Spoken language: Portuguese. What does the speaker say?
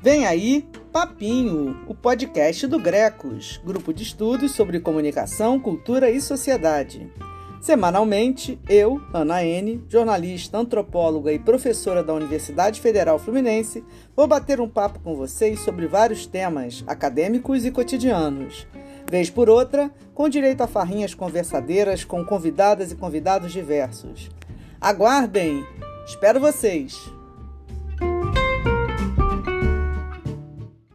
Vem aí Papinho, o podcast do Grecos, grupo de estudos sobre comunicação, cultura e sociedade. Semanalmente, eu, Ana N., jornalista, antropóloga e professora da Universidade Federal Fluminense, vou bater um papo com vocês sobre vários temas acadêmicos e cotidianos. Vez por outra, com direito a farrinhas conversadeiras com convidadas e convidados diversos. Aguardem! Espero vocês!